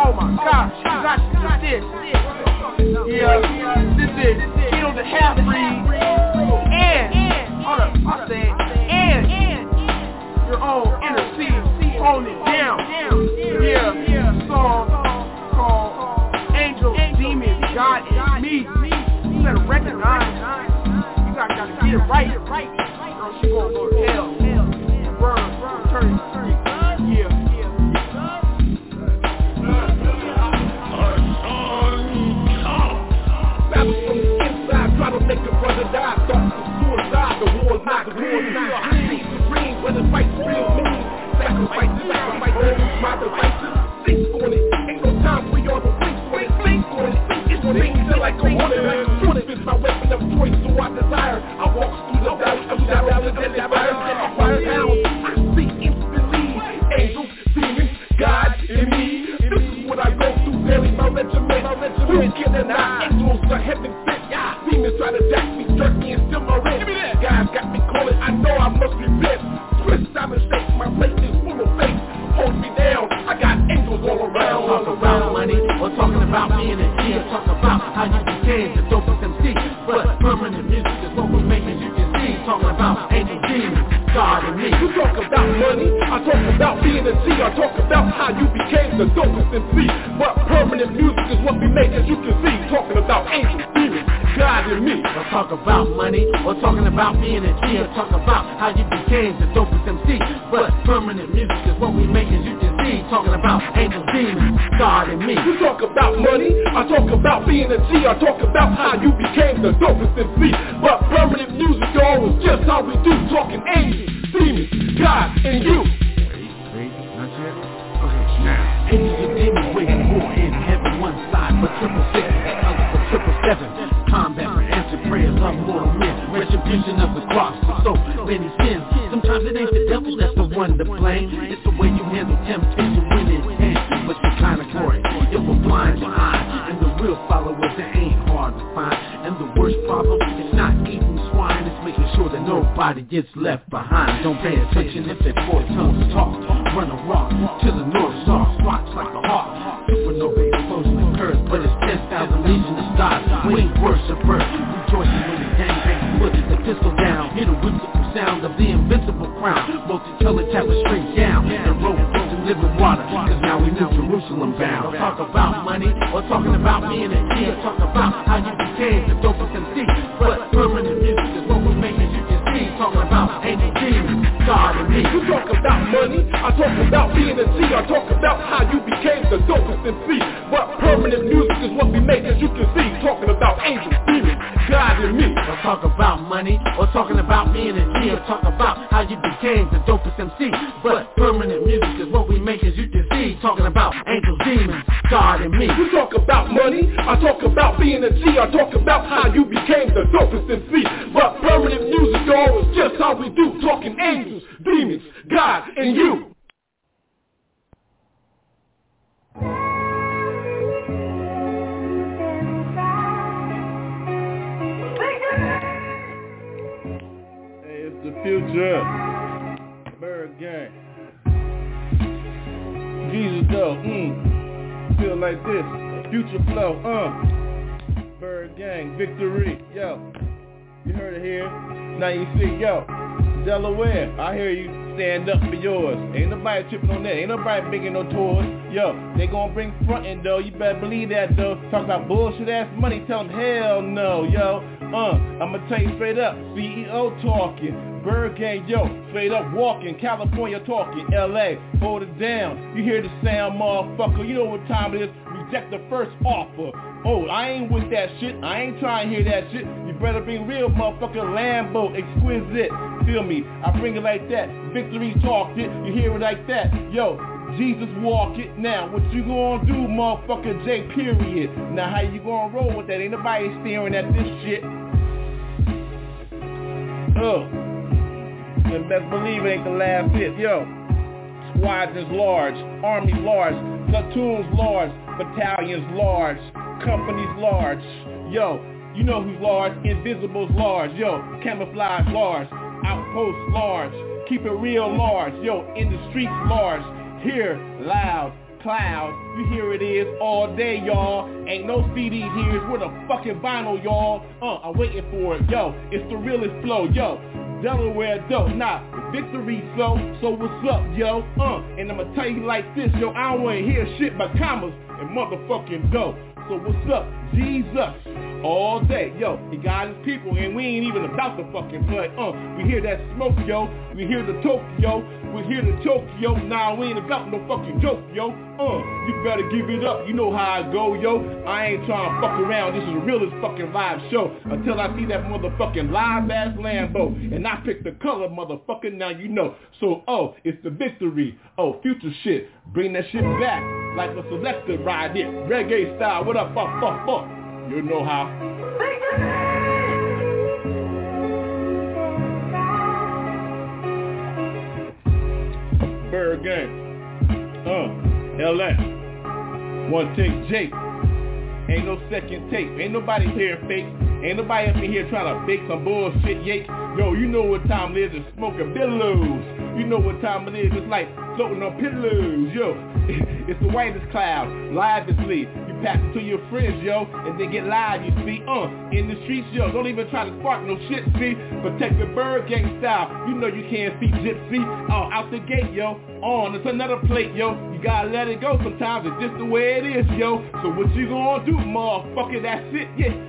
Oh my gosh, got this. Yeah, this is Kill the Half real mean. Sacrifices, sacrifices, my devices. Think on it, ain't no time for y'all to think on it. Think on it, it's things feel like a. Sword is my weapon of choice, so I desire. I walk through the valley of shadows and deadly fire. I fire down, eyes. And the real followers, it ain't hard to find. And the worst problem is not eating swine, it's making sure that nobody gets left behind. Don't pay attention if their four tongues talk. Run a rock to the north star, watch like a hawk. Supernova explosion occurs, but it's 10,000 legion of stars. Wing worshippers, rejoicing when the gang bang put the pistol down. Hear the whimsical sound of the invincible crown. Multi-colored tapestry down, living water. Cause now we move Jerusalem bound. Talk about money, or talking about me a G, or talk about how you became the dopest MC. But permanent music is what we're making, you can see. Talking about angel demons, God and me. You talk about money, I talk about being a G, I talk about how you became the dopest MC. But permanent music is what we make, as you can see. Talking about angels, demons, God and me. Or talk about money, or talking about G, or talk about how you became the dopest MC. But permanent music is what we make, as you can see. Talking about angels, demons, God and me. You talk about money, I talk about being a G, I talk about how you became the dopest MC. But permanent music, y'all, is just how we do. Talking angels, demons, God and you. Future. ByrdGang. Jesus though, mm. Feel like this. Future flow, uh. ByrdGang, victory, yo. You heard it here. Now you see, yo. Delaware, I hear you. Stand up for yours. Ain't nobody tripping on that. Ain't nobody making no tours. Yo, they gonna bring frontin' though. You better believe that though. Talk about bullshit ass money. Tell them hell no, yo. Uh, I'ma tell you straight up. CEO talking. ByrdGang, yo. Straight up walking. California talking. LA, hold it down. You hear the sound, motherfucker. You know what time it is. Reject the first offer. Oh, I ain't with that shit. I ain't trying to hear that shit. You better bring real motherfucker Lambo, exquisite. Feel me? I bring it like that. Victory talked it. You hear it like that. Yo, Jesus walk it. Now, what you gonna do, motherfucker J period? Now, how you gonna roll with that? Ain't nobody staring at this shit. Oh. And best believe it ain't the last hit. Yo. Squads is large. Army large. Platoons large. Battalions large. Companies large. Yo, you know who's large? Invisible's large. Yo, camouflage large. Outpost large. Keep it real large. Yo, in the streets large. Here, loud. Cloud, you hear it is all day, y'all. Ain't no CD here, it's with a fucking vinyl, y'all. Uh, I'm waiting for it, yo. It's the realest flow, yo. Delaware dope, nah, victory so, so what's up, yo? Uh, and I'ma tell you like this, yo, I don't wanna hear shit but commas and motherfucking dope. So what's up, Jesus? all day. Yo, he got his people and we ain't even about to fucking play. Uh, we hear that smoke, yo. We hear the Tokyo. We hear the Tokyo. Nah, we ain't about no fucking joke, yo. Uh, you better give it up. You know how I go, yo. I ain't trying to fuck around. This is the realest fucking live show until I see that motherfucking live ass Lambo and I pick the color, motherfucker. Now you know. So, oh, it's the victory. Oh, future shit. Bring that shit back like a selector ride it. Reggae style. What up, fuck, fuck, fuck. You know how. ByrdGang. Uh, LS. One take Jake. Ain't no second tape. Ain't nobody here fake. Ain't nobody up in here trying to bake some bullshit yake. Yo, you know what time it is to smoking billows. You know what time it is. It's like floating on pillows. Yo, it's the whitest cloud. Live is lit pass it to your friends, yo, and they get live, you see, uh, in the streets, yo, don't even try to spark no shit, see, protect the ByrdGang style, you know you can't see gypsy, uh, out the gate, yo, on, it's another plate, yo, you gotta let it go. Sometimes, it's just the way it is, yo, so what you gonna do, motherfucker, that's it, yeah,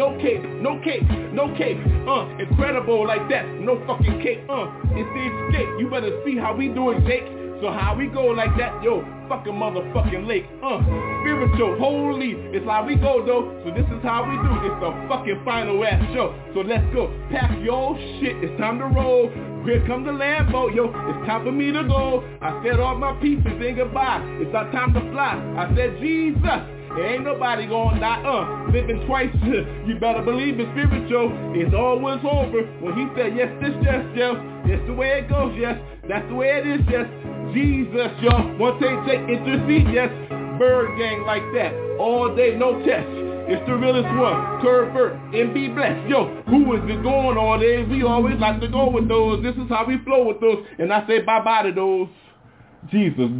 no cape, no cape, no cape, uh, incredible like that, no fucking cape, uh, it's the escape, you better see how we do it, Jake, so how we go like that, yo, fucking motherfucking lake, uh, spiritual, holy, it's how we go though, so this is how we do, it's the fucking final ass show, so let's go, pack your shit, it's time to roll, here come the Lambo, yo, it's time for me to go, I said all my pieces and goodbye, it's our time to fly, I said Jesus, ain't nobody gonna die, uh, living twice. you better believe it's spiritual. It's always over. When he said, yes, this, yes, yes, that's the way it goes, yes. That's the way it is, yes. Jesus, yo. One take, take, intercede, yes. ByrdGang like that. All day, no test. It's the realest one. Curvert and be blessed. Yo, who is it going all day? We always like to go with those. This is how we flow with those. And I say bye-bye to those. Jesus,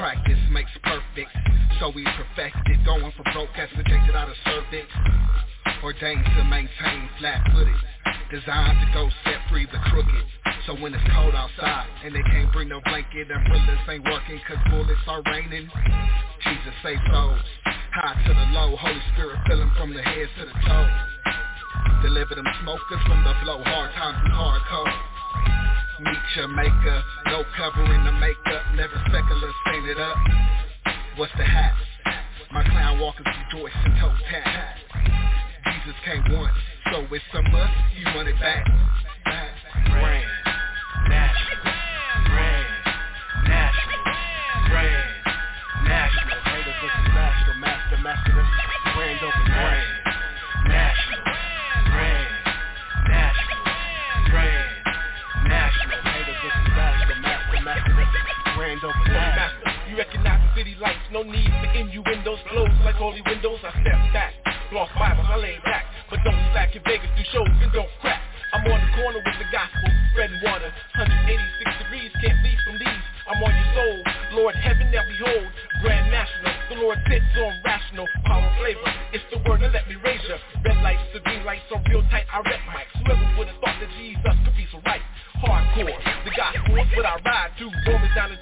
practice makes perfect. So we perfected Going for broke as rejected out of service Ordained to maintain flat-footed Designed to go set free the crooked. So when it's cold outside And they can't bring no blanket Umbrellas ain't working cause bullets are raining. Jesus saves souls High to the low Holy Spirit filling from the head to the toe. Deliver them smokers from the blow Hard times and hard code meet your maker No covering the makeup, never specular, stain it up. What's the hat? My clown walking through rejoice and toe tap Jesus came once, so it's some us. you want it back. Brand, national, brand, national, brand, national. Haters national, master, master, brand over brand recognize city lights, no need to innuendos, flows like holy windows. I step back, lost Bibles, I lay back, but don't slack in Vegas, do shows and don't crack. I'm on the corner with the gospel, spreading and water, 186 degrees, can't leave from these. I'm on your soul, Lord heaven now behold, grand national, the Lord sits on rational, power flavor, it's the word that let me raise ya. Red lights to green lights are real tight, I rep mics. Whoever would have thought that Jesus could be so right, hardcore, the gospel is what I ride to, Romans down to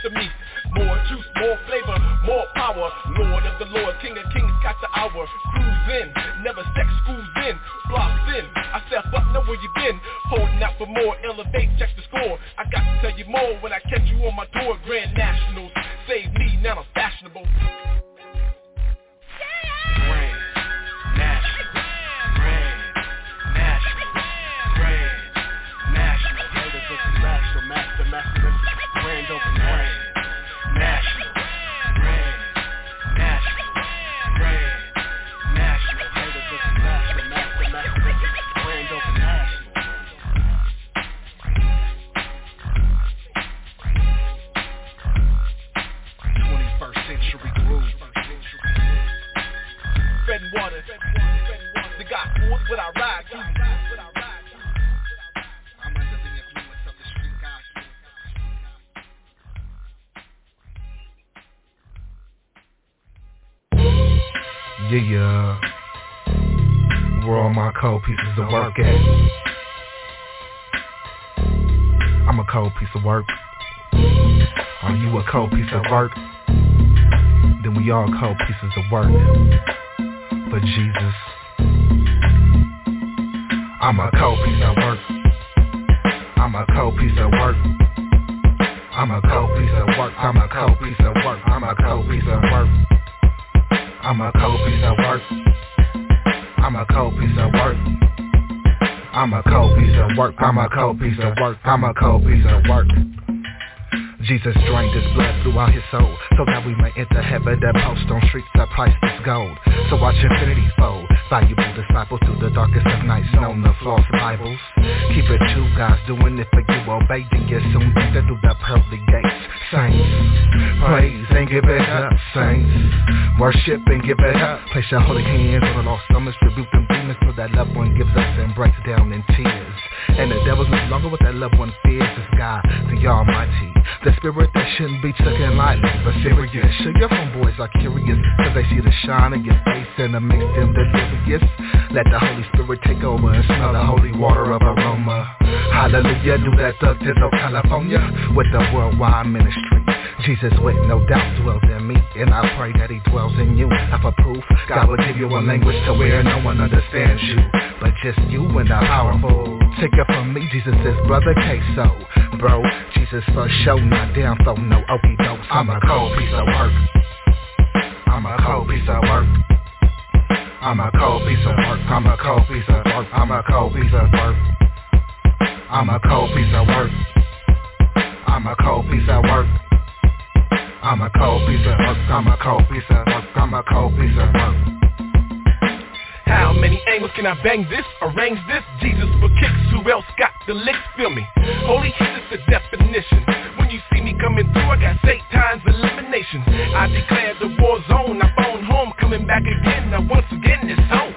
after me. More juice, more flavor, more power. Lord of the Lord, King of Kings, got the hour. Cruise in, never sex schools in, blocks in. I step up, know where you been. Holding out for more, elevate, check the score. I got to tell you more when I catch you on my tour. Grand Nationals, save me, now I'm fashionable. My pieces of work at? I'm a cold piece of work. Are you a cold piece of work? Then we all cold pieces of work. But Jesus, I'm a cold piece of work. I'm a cold piece of work. I'm a cold piece of work. I'm a cold piece of work. I'm a cold piece of work. I'm a cold piece of work. I'm a cold piece of work. I'm a cold piece of work. I'm a cold piece of work. I'm a cold piece of work. Jesus drained his blood throughout his soul So that we may enter heaven That post on streets that priceless gold So watch infinity fold Valuable disciples through the darkest of nights Known the false Bibles Keep it true, guys doing it for you Obey then you soon enter through the pearly gates Saints, praise and give it up Saints, worship and give it up. Place your holy hands on the lost stomachs Rebuke them demons till that loved one gives us And breaks down in tears. And the devil's no longer what that loved one fears. It's God, the Almighty. The spirit that shouldn't be taken lightly But serious. Your phone boys are curious Cause they see the shine in your face And it makes them delirious. Let the Holy Spirit take over And smell the holy water of aroma Hallelujah, do that thug to no California. With the worldwide ministry. Jesus with no doubt dwells in me. And I pray that he dwells in you. Now for proof, God will give you a language to where no one understands you. But just you and the powerful. Take it from me, Jesus is brother Queso Bro, Jesus for show, not down for no okey dokes. I'm a cold piece of work. I'm a cold piece of work. I'm a cold piece of work. I'm a cold piece of work. I'm a cold piece of work I'm a cold piece of work I'm a cold piece of work I'm a cold piece of work I'm a cold piece of work I'm a cold piece of work How many angles can I bang this? Arrange this? Jesus for kicks, who else got the licks? Feel me? Holy heat is the definition. When you see me coming through, I got Satan's elimination. I declare the war zone. I phone home, coming back again. Now once again, it's home.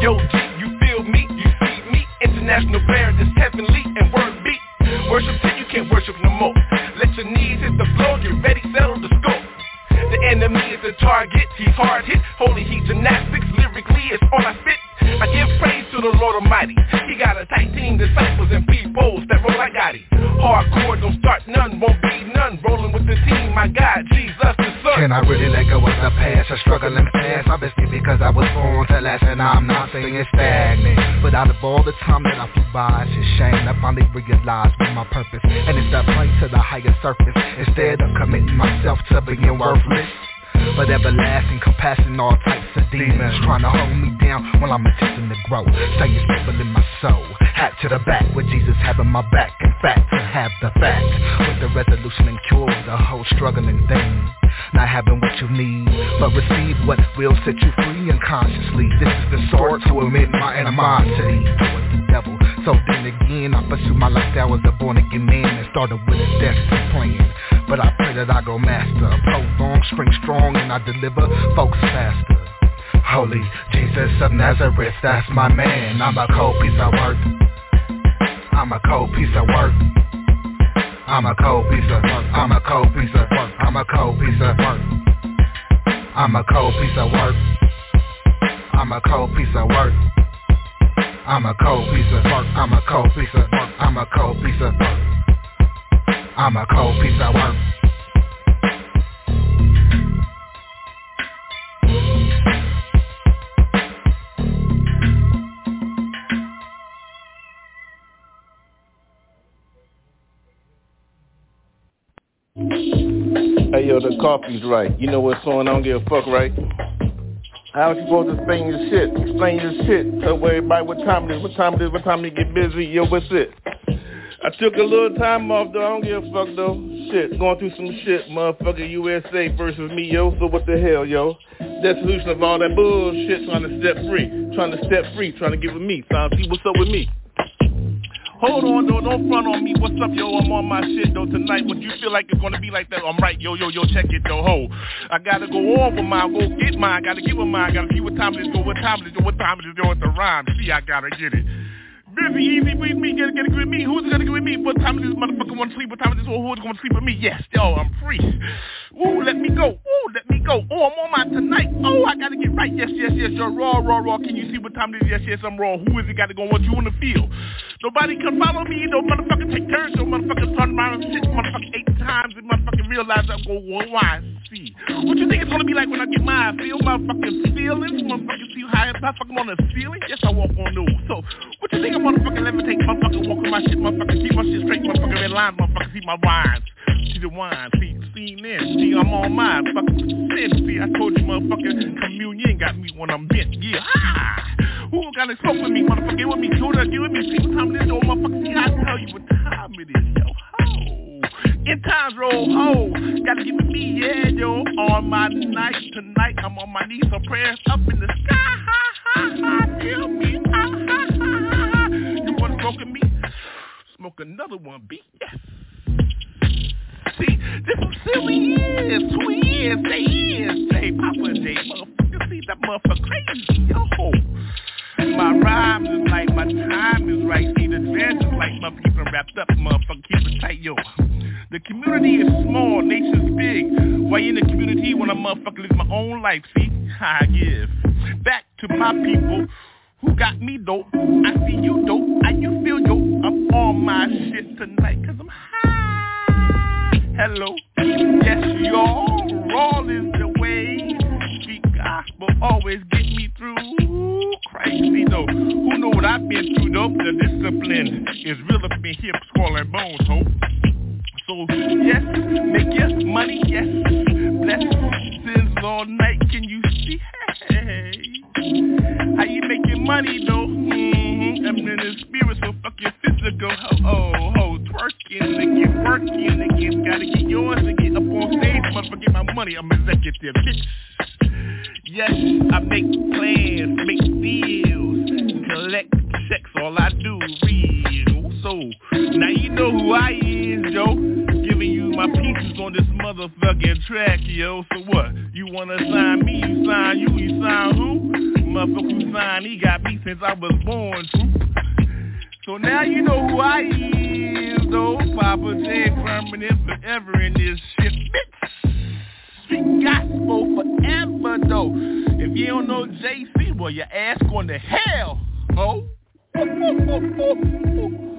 Yo, International player that's heavenly and word beat. Worship till you can't worship no more. Let your knees hit the floor, get ready, settle the score. The enemy is the target, he's hard hit Holy heat gymnastics, lyrically it's all I spit. I give praise to the Lord Almighty. He got a tight team, disciples and peoples that roll like Gotti Hardcore, don't start none, won't be none. Rolling with the team, my God, Jesus the Son. Can I really let go of the past? I'm struggling fast Obviously because I was born to last And I'm not saying stagnant. But out of all the time that I flew by It's a shame I finally realized my purpose. And it's to play to the higher surface. Instead of committing myself to being worthless but everlasting compassion, all types of demons Trying to hold me down while I'm attempting to grow. Staying stable in my soul. Hat to the back with Jesus having my back. In fact, to have the fact With the resolution and cure the whole struggling thing Not having what you need. But receive what will set you free unconsciously. This is the sword to admit my animosity Towards the devil. So then again, I pursue my lifestyle as a born again man And started with a destiny plan. But I pray that I go master Prolong, spring strong and I deliver folks faster. Holy Jesus of Nazareth, that's my man. I'm a cold piece of work. I'm a cold piece of work. I'm a cold piece of work. I'm a cold piece of work. I'm a cold piece of work. I'm a cold piece of work. I'm a cold piece of work. I'm a cold piece of work. I'm a cold piece of work. I'm a cold piece of work. I'm a cold piece of work. You know what's song I don't give a fuck, right? How you supposed to explain your shit? Explain your shit. Tell everybody what time it is, what time it is, what time you get busy. Yo, what's it? I took a little time off though, I don't give a fuck though. Shit, going through some shit, motherfucker USA versus me, yo. So what the hell, yo? That solution of all that bullshit, trying to step free, trying to step free, trying to get with me, trying to see what's up with me. Hold on though, don't front on me. What's up, yo? I'm on my shit though tonight. What you feel like it's gonna be like that? I'm right, yo, yo, yo. Check it though, ho. I gotta go on with mine, go get mine. Gotta get with mine. Gotta see what time it is. Go, what time it is. Go, what time it is. Yo, it's a rhyme. See, I gotta get it. Busy, easy with me, get, get, with me. Who's gonna get with me? What time is this motherfucker wanna sleep? What time is this? Who's gonna sleep with me? Yes, yo, I'm free. Ooh, let me go. Ooh, let me go. Oh, I'm on my tonight. Oh, I gotta get right. Yes, yes, yes, you're raw, raw, raw. Can you see what time it is? Yes, yes, I'm raw. Who is it gotta go? What you wanna feel? Nobody can follow me. No motherfucker take turns. No motherfucker turn around sit motherfucker eight times and motherfucking realize I'm going, well, why? See. What you think it's gonna be like when I get mine? Feel my fucking feelings? Motherfucker see how motherfucker on the ceiling? Yes, I walk on those. So, what you think I'm motherfucking levitate? Motherfucker walk on my shit. Motherfucker see my shit straight. Motherfucker red line. Motherfucker see my rhymes. See the wine. See, see in. See, I'm on mine. Fucking sin. See, I told you motherfucking communion got me when I'm bent. Yeah. Ah. Who gotta smoke with me? Motherfucker, with me. Tutor, get with me. See what time it is. Oh, motherfucker, see, I tell you what time it is. Yo, ho. In times roll ho, gotta get with me, yeah, yo. On my night tonight, I'm on my knees, so prayers up in the sky. Ha ha ha, feel me. Ha ha ha. You wanna smoke with me? Smoke another one, B. Yes. See, this is silly is, who he is, they is, J Papa J, motherfucker. See that motherfucker crazy, yo. My rhymes is like my time is right. See the dance is like keep it wrapped up, motherfucker keep it tight, yo. The community is small, nation's big. Why in the community when a motherfucker lives my own life? See, I give back to my people who got me dope. I see you dope, I you feel dope. I'm on my shit tonight, cause I'm high. Hello, yes y'all, roll is the way. Speak gospel, always get me through. Crazy though, who know what I've been through though? The discipline is real up in here, skull and bones, ho. So yes, make yes money, yes. Blessings all night, can you see? Hey, how you making money though? Mm-hmm. I'm in the spirit, so fuck your physical. Oh, ho, twerking to get working again. Gotta get yours to get up on stage, motherfucker. Get my money, I'm executive, bitch. Yes, I make plans, make deals, collect checks. All I do real. So now you know who I is, yo. Giving you my pieces on this motherfucking track, yo. So what? You wanna sign me? You sign you? You sign who? Motherfucker signed, he got me since I was born. True. So now you know who I is, though. Papa J, permanent forever in this shit, bitch street gospel forever though. If you don't know JC, well your ass going to hell, ho.